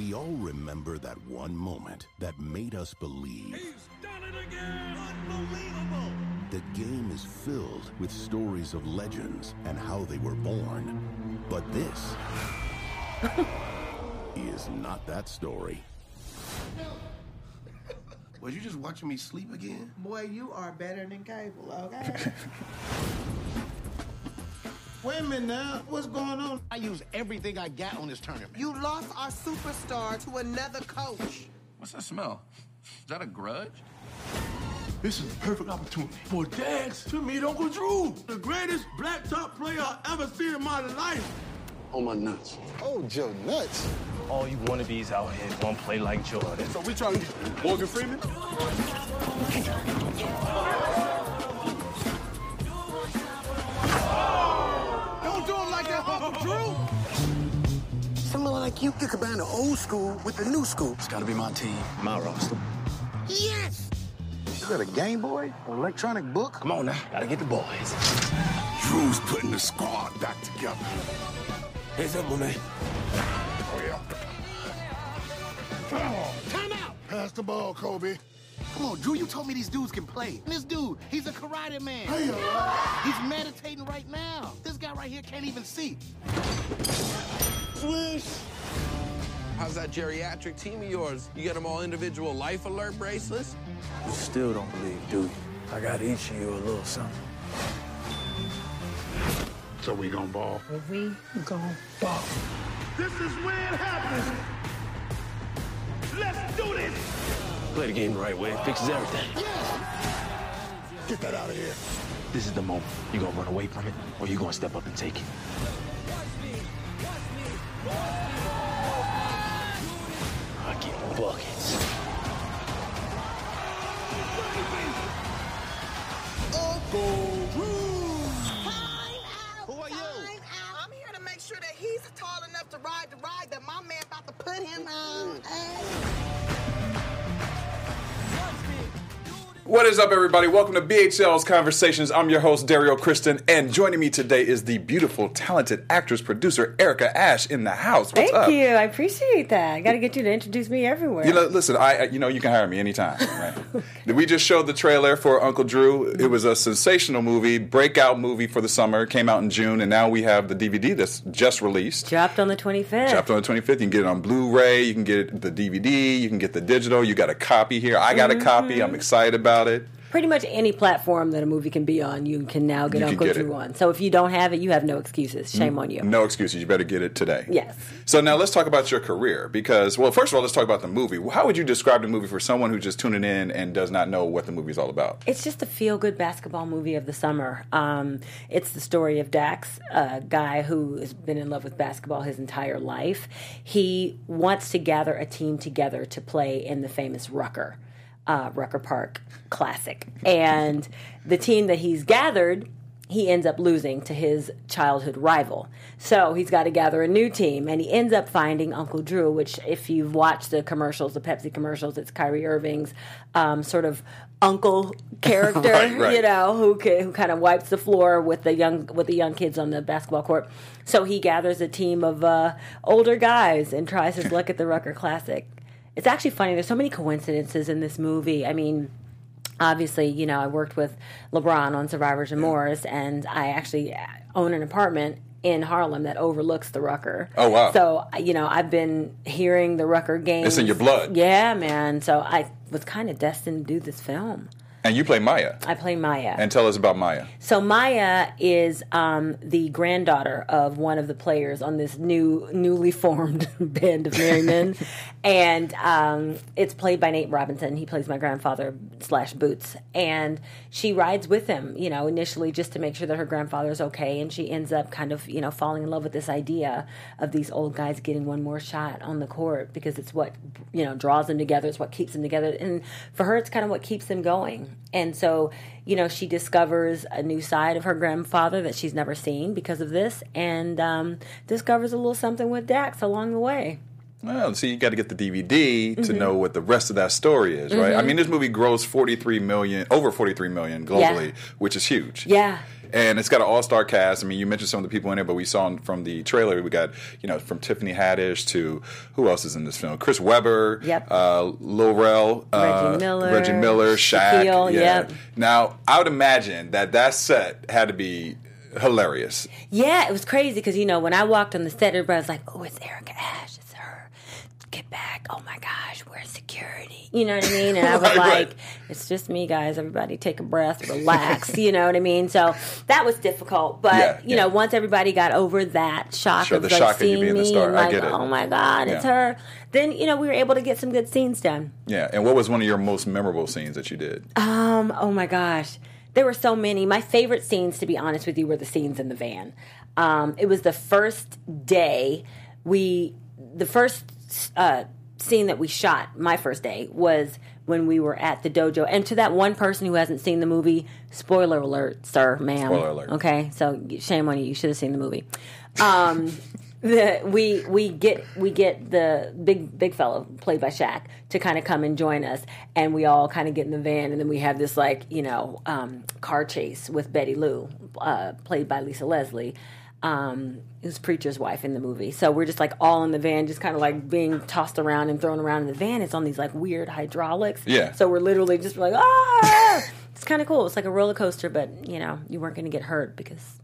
We all remember that one moment that made us believe. He's done it again! Unbelievable! The game is filled with stories of legends and how they were born. But this is not that story. Was you just watching me sleep again? Boy, you are better than cable, okay? Wait a minute now. What's going on? I use everything I got on this tournament. you lost our superstar to another coach. What's that smell? Is that a grudge? This is the perfect opportunity for Dax to meet Uncle Drew, the greatest black top player I've ever seen in my life. Oh, my nuts. Oh, Joe nuts. All you wannabes out here gonna play like Jordan. So we trying to get Morgan Freeman? Someone you can combine the old school with the new school. It's gotta be my team, my roster. Yes! You got a Game Boy? An electronic book? Come on now, gotta get the boys. Drew's putting the squad back together. Heads up, Monet. Oh, yeah. Come on! Time out! Pass the ball, Kobe. Come on, Drew, you told me these dudes can play. This dude, he's a karate man. Hey, uh, He's meditating right now. This right here can't even see. How's that geriatric team of yours? You got them all individual life alert bracelets? You still don't believe, do you? I got each of you a little something. so we gonna ball. We gonna ball. This is where it happens. Let's do this. Play the game the right way, it fixes everything. Get that out of here. This is the moment. You gonna run away from it, or you gonna step up and take it? I get buckets. Who are you? I'm here to make sure that he's tall enough to ride the ride that my man about to put him on. What is up, everybody? Welcome to BHL's Conversations. I'm your host, Dario Kristen, and joining me today is the beautiful, talented actress, producer, Erica Ash in the house. What's Thank up? you. I appreciate that. I got to get you to introduce me everywhere. You know, listen, I, you know, you can hire me anytime. Right? we just showed the trailer for Uncle Drew. It was a sensational movie, breakout movie for the summer. It Came out in June, and now we have the DVD that's just released. Dropped on the 25th. Dropped on the 25th. You can get it on Blu-ray. You can get the DVD. You can get the digital. You got a copy here. I got Mm-hmm. a copy. I'm excited about it. Pretty much any platform that a movie can be on, you can now get You Uncle get Drew it. on. So if you don't have it, you have no excuses. Shame on you. No excuses. You better get it today. Yes. So now let's talk about your career because, well, first of all, let's talk about the movie. How would you describe the movie for someone who's just tuning in and does not know what the movie is all about? It's just a feel good basketball movie of the summer. Um, it's the story of Dax, a guy who has been in love with basketball his entire life. He wants to gather a team together to play in the famous Rucker, uh, Rucker Park Classic. And the team that he's gathered he ends up losing to his childhood rival. So he's got to gather a new team, and he ends up finding Uncle Drew, which, if you've watched the commercials, the Pepsi commercials, it's Kyrie Irving's um, sort of uncle character, Right, right. you know, who who kind of wipes the floor with the young with the young kids on the basketball court. So he gathers a team of uh, older guys and tries his luck at the Rucker Classic. It's actually funny. There's so many coincidences in this movie. I mean obviously, you know, I worked with LeBron on Survivor's Remorse, and I actually own an apartment in Harlem that overlooks the Rucker. Oh, wow. So you know, I've been hearing the Rucker game. It's in your blood. Yeah, man. So I was kind of destined to do this film. And you play Maya. I play Maya. And tell us about Maya. So Maya is um, the granddaughter of one of the players on this new, newly formed band of merry men, and um, it's played by Nate Robinson. He plays my grandfather slash Boots, and she rides with him. You know, initially just to make sure that her grandfather's okay, and she ends up kind of you know falling in love with this idea of these old guys getting one more shot on the court because it's what you know draws them together. It's what keeps them together, and for her, it's kind of what keeps them going. And so, you know, she discovers a new side of her grandfather that she's never seen because of this, and um, discovers a little something with Dax along the way. Well, see, you got to get the DVD to Mhm. know what the rest of that story is, right? I Mhm. mean, this movie grows 43 million, over 43 million globally, which is huge. Yeah. And it's got an all-star cast. I mean, you mentioned some of the people in it, but we saw from the trailer, we got, you know, from Tiffany Haddish to who else is in this film? Chris Webber, Yep. uh, Lil Rel, uh, Reggie Miller, Reggie Miller, Shaq. Shaquille, yeah. yep. Now, I would imagine that that set had to be hilarious. Yeah, it was crazy because you know when I walked on the set, everybody was like, "Oh, it's Erica Ash, it's her." Get back! Oh my gosh, where's security? You know what I mean? And I was Right, like, right. "It's just me, guys. Everybody, take a breath, relax." you know what I mean? So that was difficult, but Yeah, you know, once everybody got over that shock Sure, of the like shock of you seeing being the me star. and I like, get it. "Oh my god, it's her," then you know we were able to get some good scenes done. Yeah. And what was one of your most memorable scenes that you did? Um, oh my gosh. There were so many. My favorite scenes, to be honest with you, were the scenes in the van. Um, it was the first day we, the first uh, scene that we shot, my first day, was when we were at the dojo. And to that one person who hasn't seen the movie, spoiler alert, sir, ma'am. Spoiler alert. Okay, so shame on you. You should have seen the movie. Um, the, we we get we get the big big fellow played by Shaq to kind of come and join us, and we all kind of get in the van, and then we have this like you know um, car chase with Betty Lou, uh, played by Lisa Leslie. Um, who's preacher's wife in the movie. So we're just like all in the van, just kind of like being tossed around and thrown around in the van. It's on these like weird hydraulics. Yeah. So we're literally just like ah. it's kind of cool. It's like a roller coaster, but you know you weren't going to get hurt because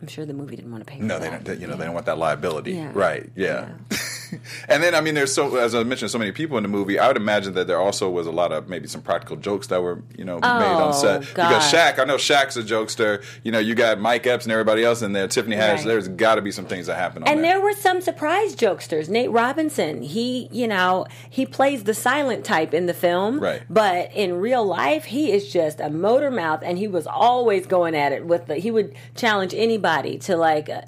I'm sure the movie didn't want to pay. No, they that. don't. You know, they don't want that liability, Yeah. right? Yeah. and then, I mean, there's so as I mentioned, so many people in the movie. I would imagine that there also was a lot of maybe some practical jokes that were you know made on Oh, set God. because Shaq. I know Shaq's a jokester. You know, you got Mike Epps and everybody else in there. Tiffany Haddish. Right. There's got to be some things that happen And there. there were some surprise jokesters. Nate Robinson, he, you know, he plays the silent type in the film. Right. But in real life, he is just a motor mouth and he was always going at it with the, he would challenge anybody to like, uh,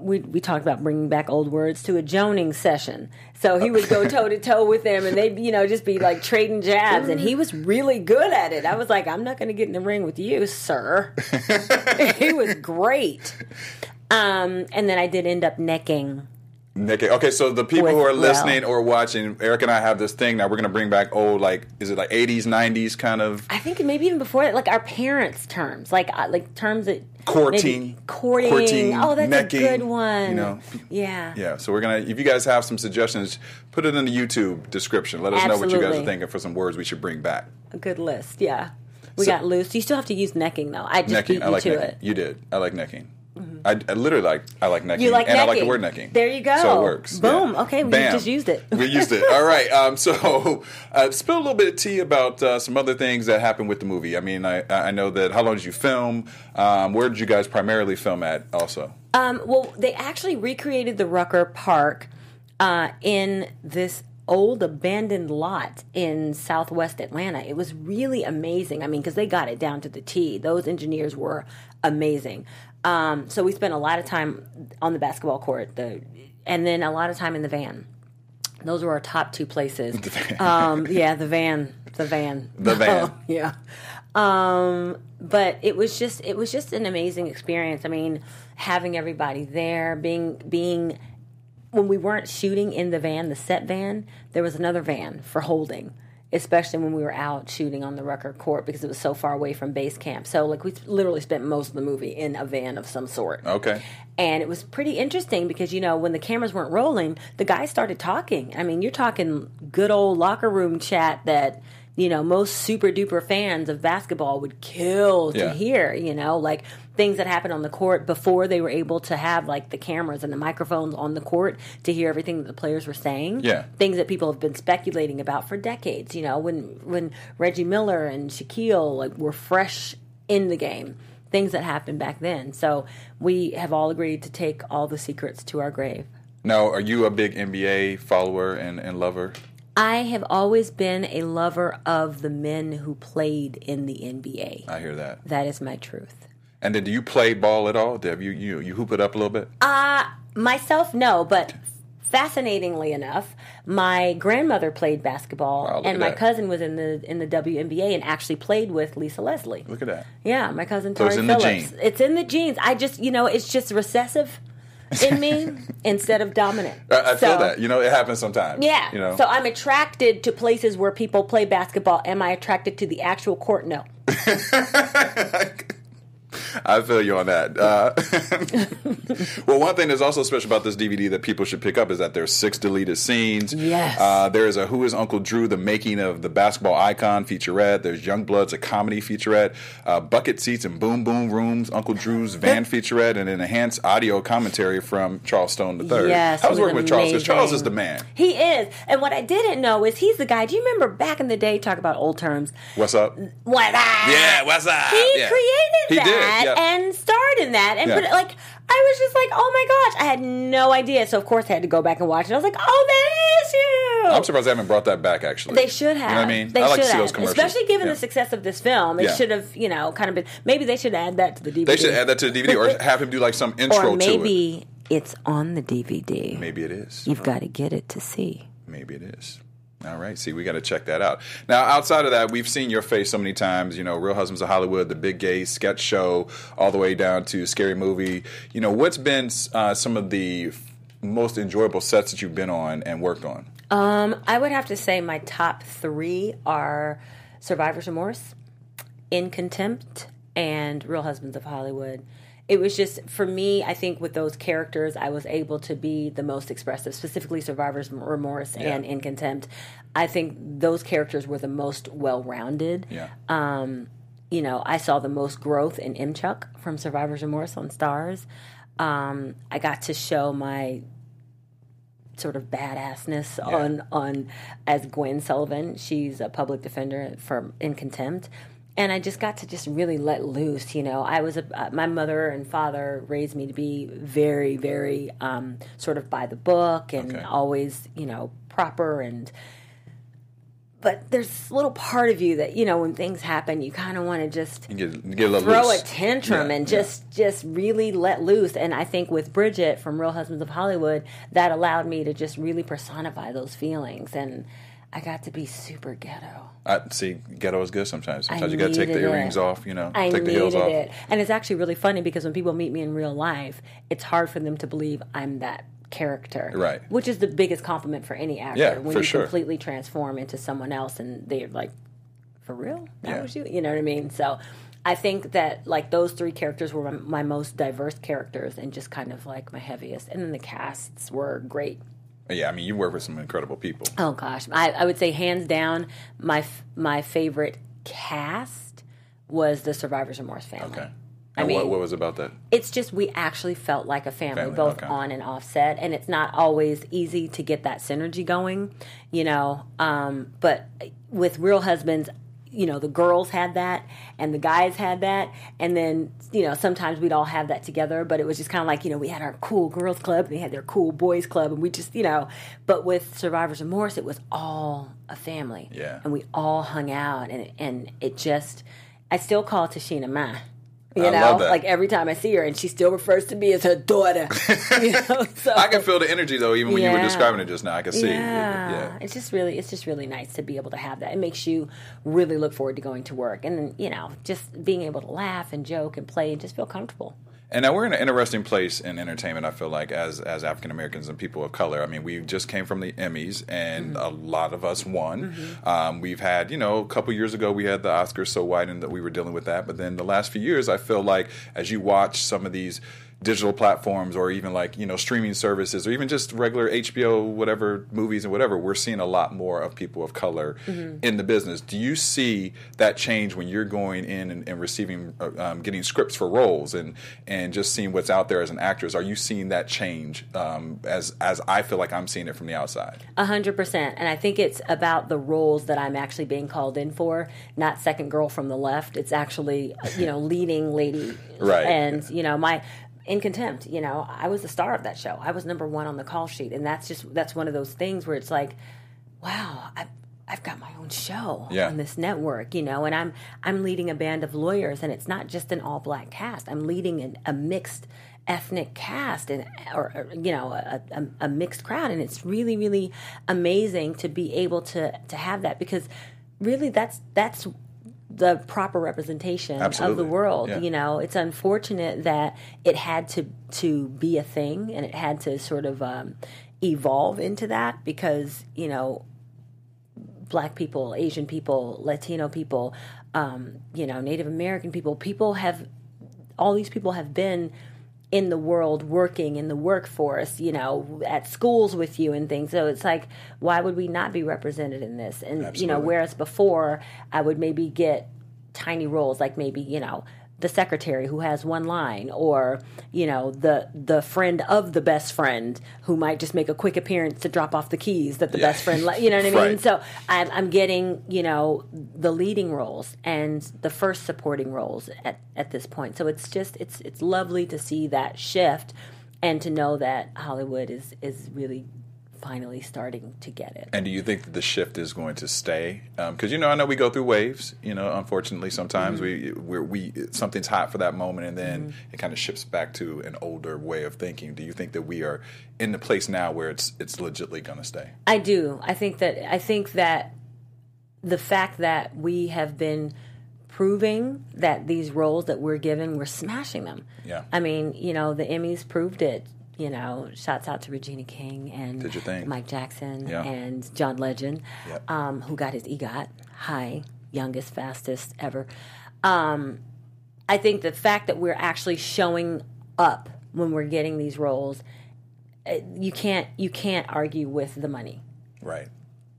we, we talked about bringing back old words to a joning session. So he would go toe to toe with them and they'd, you know, just be like trading jabs. And he was really good at it. I was like, I'm not going to get in the ring with you, sir. he was great. Um, and then I did end up necking. Nick, okay, so the people With who are listening or watching, Eric and I have this thing now. We're going to bring back old, like, is it like 80s, 90s kind of I think maybe even before that, like our parents' terms, like uh, like terms that Courting. courting. Courting, oh, that's necking, a good one. you know. yeah. Yeah, so we're gonna. If you guys have some suggestions, put it in the YouTube description. Let us know what you guys are thinking for some words we should bring back. a good list. Yeah, we So- got loose. You still have to use necking though. I just necking, beat I like to necking. it. You did. I like necking. I, I literally like. I like necking. You like and I like the word necking. There you go. So it works. Boom. Yeah. Okay, we Bam. just used it. we used it. All right. Um, so, uh, spill a little bit of tea about uh, some other things that happened with the movie. I mean, I, I know that. How long did you film? Um, where did you guys primarily film at? Also. Um, well, they actually recreated the Rucker Park uh, in this old abandoned lot in southwest Atlanta. It was really amazing. I mean, because they got it down to the T. Those engineers were amazing. Um, so we spent a lot of time on the basketball court, the, and then a lot of time in the van. Those were our top two places. Um, yeah, the van, the van, The van. yeah. Um, but it was just it was just an amazing experience. I mean, having everybody there, being being when we weren't shooting in the van, the set van, there was another van for holding. Especially when we were out shooting on the Rucker Court because it was so far away from base camp. So like we literally spent most of the movie in a van of some sort. Okay. And it was pretty interesting because, you know, when the cameras weren't rolling, the guys started talking. I mean, you're talking good old locker room chat that, you know, most super duper fans of basketball would kill to Yeah. hear, you know, like things that happened on the court before they were able to have like the cameras and the microphones on the court to hear everything that the players were saying. Yeah. Things that people have been speculating about for decades, you know, when when Reggie Miller and Shaquille like were fresh in the game things that happened back then. So we have all agreed to take all the secrets to our grave. Now, are you a big NBA follower and, and lover? I have always been a lover of the men who played in the NBA. I hear that. That is my truth. And then, do you play ball at all? Have you you you hoop it up a little bit? Uh myself no, but fascinatingly enough, my grandmother played basketball Wow, and my that. cousin was in the in the WNBA and actually played with Lisa Leslie. Look at that. Yeah, my cousin So it's in the Phillips. gene. It's in the genes. I just, you know, it's just recessive. in me instead of dominant. I, I feel that. You know, it happens sometimes. Yeah. You know. So I'm attracted to places where people play basketball. Am I attracted to the actual court? No. I feel you on that. Uh, well, one thing that's also special about this DVD that people should pick up is that there's six deleted scenes. Yes. Uh, there's a Who is Uncle Drew, the making of the basketball icon featurette. There's Young Bloods, a comedy featurette. Uh, Bucket Seats and Boom Boom Rooms, Uncle Drew's van featurette, and an enhanced audio commentary from Charles Stone III. Yes, I was was working with Charles because Charles is the man. He is. And what I didn't know is he's the guy. Do you remember back in the day, talk about old terms? What's up? What up? Yeah, what's up? He Yeah. created He did, that and starred in that. And Yeah. but like I was just like, oh my gosh, I had no idea. So of course I had to go back and watch it. I was like, oh, that is you. I'm surprised they haven't brought that back. Actually, They should have. You know what I mean? They I like should to see have. those commercials, Especially given Yeah. the success of this film. They Yeah. should have, you know, kind of been. Maybe they should add that to the DVD. They should add that to the DVD or have him do like some intro Or to it. maybe it's on the DVD. Maybe it is. You've got to get it to see. Maybe it is. All right. See, we got to check that out. Now, outside of that, we've seen your face so many times. You know, Real Husbands of Hollywood, the Big Gay sketch show, all the way down to Scary Movie. You know, what's been uh, some of the most enjoyable sets that you've been on and worked on? Um, I would have to say my top three are Survivor's Remorse, In Contempt, and Real Husbands of Hollywood. It was just for me. I think with those characters, I was able to be the most expressive. Specifically, Survivor's Remorse Yeah. and In Contempt. I think those characters were the most well-rounded. Yeah. Um, you know, I saw the most growth in M-Chuck from Survivor's Remorse on Starz. Um, I got to show my sort of badassness on on as Gwen Sullivan. She's a public defender for in contempt. And I just got to just really let loose, you know. I was a, uh, my mother and father raised me to be very, very um, sort of by the book and Okay. always, you know, proper and but there's this little part of you that you know when things happen you kind of want to just get, get a throw loose. a tantrum Yeah, and yeah. just just really let loose and i think with bridget from real husbands of hollywood that allowed me to just really personify those feelings and i got to be super ghetto I, see, ghetto is good sometimes. I Sometimes you got to take the earrings it. off, you know, I take the heels off. it and it's actually really funny because when people meet me in real life it's hard for them to believe i'm that character Right. which is the biggest compliment for any actor Yeah, when you sure. completely transform into someone else and they're like for real that Yeah. was you you know what i mean so i think that like those three characters were my, my most diverse characters and just kind of like my heaviest and then the casts were great Yeah, I mean, you work with some incredible people. oh gosh i, I would say hands down my f- my favorite cast was the survivors remorse family Okay. I And mean- what, what was about that? it's just we actually felt like a family, Family, both okay. on and offset, and it's not always easy to get that synergy going, you know. Um, but with Real Husbands, you know, the girls had that, and the guys had that, and then you know sometimes we'd all have that together. But it was just kind of like you know we had our cool girls club, and they had their cool boys club, and we just you know. But with Survivors of Remorse, it was all a family, Yeah. and we all hung out, and and it just. I still call Tichina Ma. You I know, like every time I see her, and she still refers to me as her daughter. you know, so I can feel the energy though, even when you were describing it just now. I can see. yeah. Yeah. it's just really, it's just really nice to be able to have that. It makes you really look forward to going to work, and then you know, just being able to laugh and joke and play and just feel comfortable. And now we're in an interesting place in entertainment. I feel like as as African Americans and people of color. I mean, we just came from the Emmys, and a lot of us won. Um, we've had, you know, a couple years ago we had the Oscars so white, and that we were dealing with that. But then the last few years, I feel like as you watch some of these digital platforms or even like you know streaming services or even just regular HBO whatever movies and whatever we're seeing a lot more of people of color in the business do you see that change when you're going in and, and receiving uh, um, getting scripts for roles and and just seeing what's out there as an actress are you seeing that change um, as as I feel like I'm seeing it from the outside A hundred percent. And I think it's about the roles that I'm actually being called in for, not second girl from the left. It's actually, you know, leading lady. Right. And, you know, my in contempt, you know, I was the star of that show. I was number one on the call sheet. And that's just that's one of those things where it's like, wow, I I've got my own show Yeah. on this network, you know, and I'm I'm leading a band of lawyers and it's not just an all black cast. I'm leading an, a mixed ethnic cast and or, or, you know a, a, a mixed crowd and it's really really amazing to be able to to have that because really that's that's the proper representation of the world. Yeah. You know, it's unfortunate that it had to to be a thing and it had to sort of um, evolve into that because you know black people, Asian people, Latino people, um, you know, Native American people, people have all these people have been in the world working in the workforce, you know, at schools with you and things. So it's like, why would we not be represented in this? And you know, whereas before I would maybe get tiny roles, like maybe you know the secretary who has one line, or you know the the friend of the best friend who might just make a quick appearance to drop off the keys that the Yeah. best friend, you know what I mean? Right. So I'm, I'm getting you know the leading roles and the first supporting roles at, at this point. So it's just it's it's lovely to see that shift and to know that Hollywood is is really finally starting to get it. And do you think that the shift is going to stay? Um, because you know, I know we go through waves. You know, unfortunately, sometimes mm-hmm. we we're, we something's hot for that moment, and then mm-hmm. it kind of shifts back to an older way of thinking. Do you think that we are in the place now where it's it's legitly going to stay? I do. I think that I think that the fact that we have been proving that these roles that we're given, we're smashing them. Yeah. I mean, you know, the Emmys proved it. You know, shouts out to Regina King and Did you think? Mike Jackson Yeah. and John Legend, Yep. um, who got his EGOT high, youngest, fastest ever. Um, I think the fact that we're actually showing up when we're getting these roles, uh, you can't you can't argue with the money Right.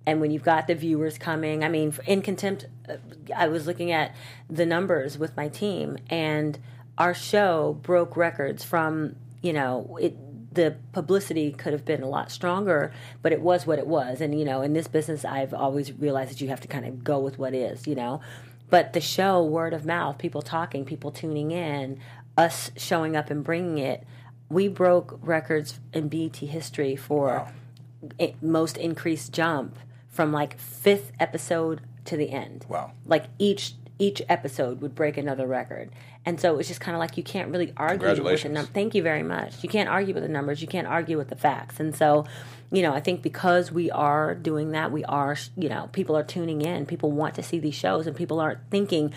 and when you've got the viewers coming i mean in contempt uh, i was looking at the numbers with my team and our show broke records from you know it the publicity could have been a lot stronger but it was what it was and you know in this business i've always realized that you have to kind of go with what is you know but the show word of mouth people talking people tuning in us showing up and bringing it we broke records in BET history for i- most increased jump from like fifth episode to the end. Wow. Like each each episode would break another record. And so it's just kind of like you can't really argue with the numbers. Thank you very much. You can't argue with the numbers. You can't argue with the facts. And so, you know, I think because we are doing that, we are, you know, people are tuning in. People want to see these shows, and people aren't thinking,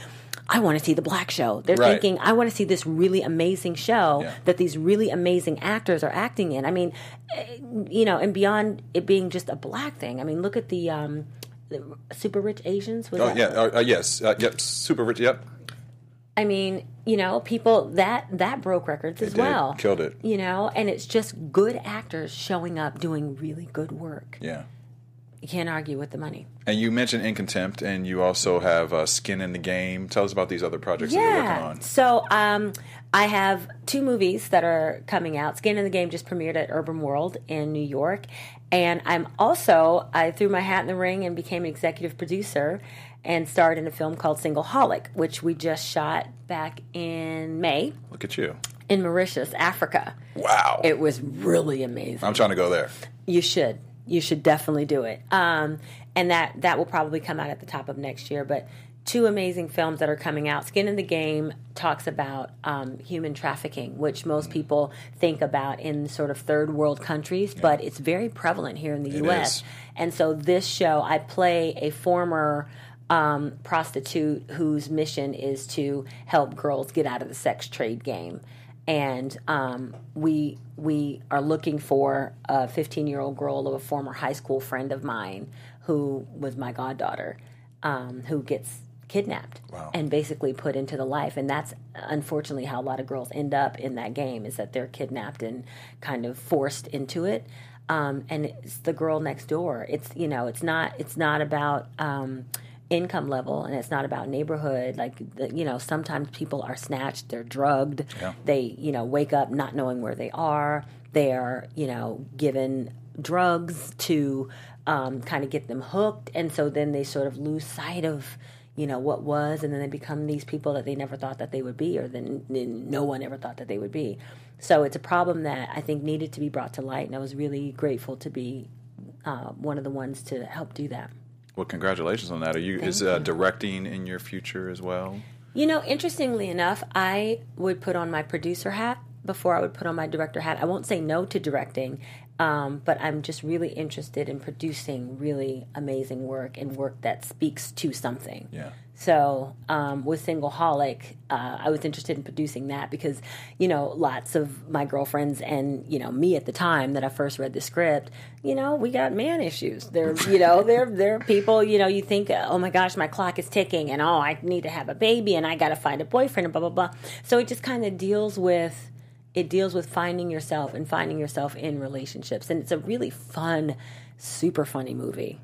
I want to see the black show. They're Right. thinking, I want to see this really amazing show Yeah. that these really amazing actors are acting in. I mean, eh, you know, and beyond it being just a black thing. I mean, look at the, um, the super rich Asians. Was Oh that- yeah. Uh, uh, yes. Uh, yep. Super rich. Yep. I mean, you know, people that that broke records as did. well. Killed it. You know, and it's just good actors showing up doing really good work. Yeah. You can't argue with the money. And you mentioned In Contempt, and you also have uh, Skin in the Game. Tell us about these other projects that you're working on. So um, I have two movies that are coming out. Skin in the Game just premiered at Urbanworld in New York, and I'm also I threw my hat in the ring and became an executive producer and starred in a film called Single Holic, which we just shot back in May Look at you. in Mauritius, Africa. Wow. It was really amazing. I'm trying to go there. You should. You should definitely do it. Um, and that that will probably come out at the top of next year. But two amazing films that are coming out. Skin in the Game talks about um, human trafficking, which most people think about in sort of third world countries, but it's very prevalent here in the It U.S. is. And so this show, I play a former um, prostitute whose mission is to help girls get out of the sex trade game. And um, we we are looking for a 15 year old girl of a former high school friend of mine who was my goddaughter, um, who gets kidnapped Wow. and basically put into the life. And that's unfortunately how a lot of girls end up in that game is that they're kidnapped and kind of forced into it. Um, and it's the girl next door. It's you know, it's not it's not about um, income level and it's not about neighborhood. Like the, you know, sometimes people are snatched, they're drugged, Yeah. they you know wake up not knowing where they are. They are you know given drugs to um, kind of get them hooked, and so then they sort of lose sight of you know what was, and then they become these people that they never thought that they would be, or then no one ever thought that they would be. So it's a problem that I think needed to be brought to light, and I was really grateful to be uh, one of the ones to help do that. Well, congratulations on that. Are you is uh, directing in your future as well? You know, interestingly enough, I would put on my producer hat before I would put on my director hat. I won't say no to directing, um, but I'm just really interested in producing really amazing work and work that speaks to something. Yeah. So um, with Single Holic, uh, I was interested in producing that because, you know, lots of my girlfriends and you know me at the time that I first read the script, you know, we got man issues. They're, you know, they're they're people. You know, you think, oh my gosh, my clock is ticking, and oh, I need to have a baby, and I got to find a boyfriend, and blah blah blah. So it just kind of deals with it deals with finding yourself and finding yourself in relationships, and it's a really fun, super funny movie.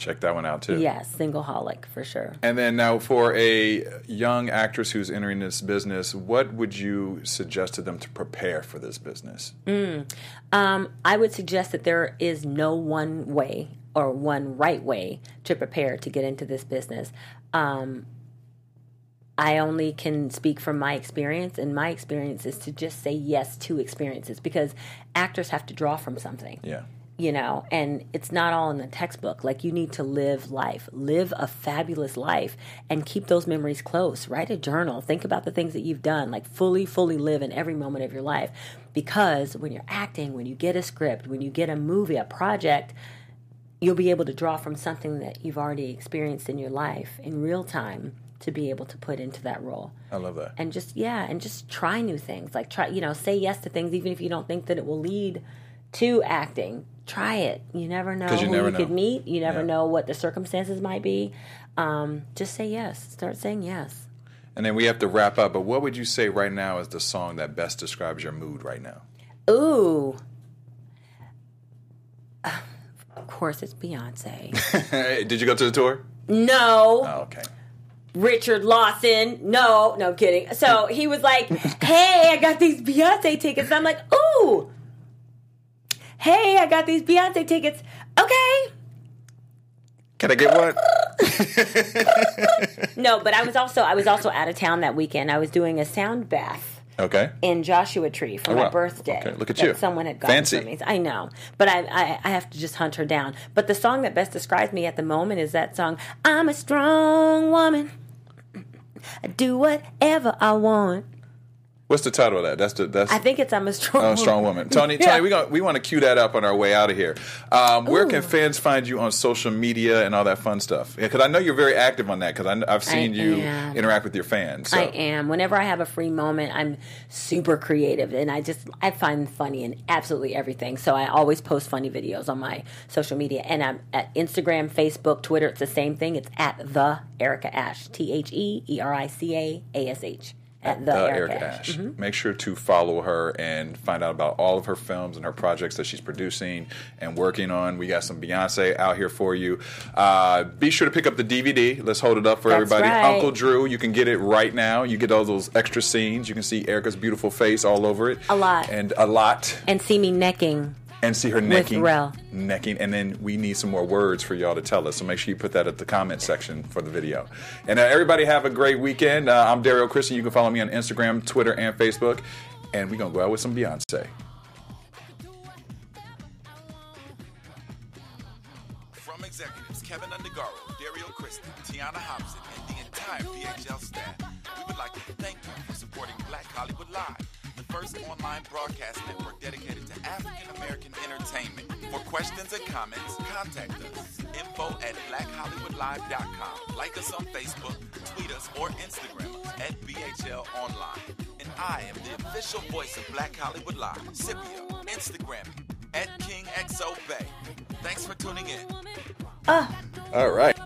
Check that one out too. Yes, Single Holic for sure. And then now, for a young actress who's entering this business, what would you suggest to them to prepare for this business? Mm. Um, I would suggest that there is no one way or one right way to prepare to get into this business. Um, I only can speak from my experience, and my experience is to just say yes to experiences because actors have to draw from something Yeah. you know, and it's not all in the textbook. Like you need to live life, live a fabulous life, and keep those memories close. Write a journal. Think about the things that you've done. Like fully, fully live in every moment of your life. Because when you're acting, when you get a script, when you get a movie, a project, you'll be able to draw from something that you've already experienced in your life in real time to be able to put into that role I love that. and just yeah and just try new things like try you know say yes to things even if you don't think that it will lead to acting try it you never know you who never you could meet you never Yeah. know what the circumstances might be um, just say yes start saying yes And then we have to wrap up. But what would you say right now is the song that best describes your mood right now? ooh of course it's beyonce Did you go to the tour? no Oh, okay. Richard Lawson. No, no I'm kidding. So he was like, "Hey, I got these Beyonce tickets." I'm like, "Ooh." Hey, I got these Beyonce tickets. Okay. Can I get one? No, but I was also I was also out of town that weekend. I was doing a sound bath Okay. in Joshua Tree for Oh, my wow. birthday. Okay, look at you. Someone had gotten Fancy. for me. I know, but I, I I have to just hunt her down. But the song that best describes me at the moment is that song. I'm a strong woman. I do whatever I want. What's the title of that? That's the that's. I think it's I'm a strong. Oh, strong woman. Tony, Yeah. Tony, we gonna, we want to cue that up on our way out of here. Um, where can fans find you on social media and all that fun stuff? Because I know you're very active on that. Because I've seen I you am. interact with your fans. So. I am. Whenever I have a free moment, I'm super creative, and I just I find funny in absolutely everything. So I always post funny videos on my social media, and I'm at Instagram, Facebook, Twitter. It's the same thing. It's at the Erica Ash. T H E E R I C A A S H. At the uh, Erica, Erica Ash. Ash. Mhm. Make sure to follow her and find out about all of her films and her projects that she's producing and working on. We got some Beyonce out here for you. Uh, be sure to pick up the DVD. Let's hold it up for That's everybody. right. Uncle Drew, you can get it right now. You get all those extra scenes. You can see Erica's beautiful face all over it. A lot. And a lot. And see me necking. And see her With necking. Necking. And then we need some more words for y'all to tell us. So make sure you put that at the comment section for the video. And uh, everybody have a great weekend. Uh, I'm Daryl Christian. You can follow me on Instagram, Twitter, and Facebook. And we're going to go out with some Beyonce. From executives Kevin Undergaro, Dario Christie, Tiana Hobson, and the entire BHL staff, we would like to thank you for supporting Black Hollywood Live, the first online broadcast network entertainment. For questions and comments, contact us. Info at blackhollywoodlive.com. Like us on Facebook, tweet us, or Instagram at BHL Online. And I am the official voice of Black Hollywood Live, Scipio, Instagram me at KingXO Bay. Thanks for tuning in. Ah. All right.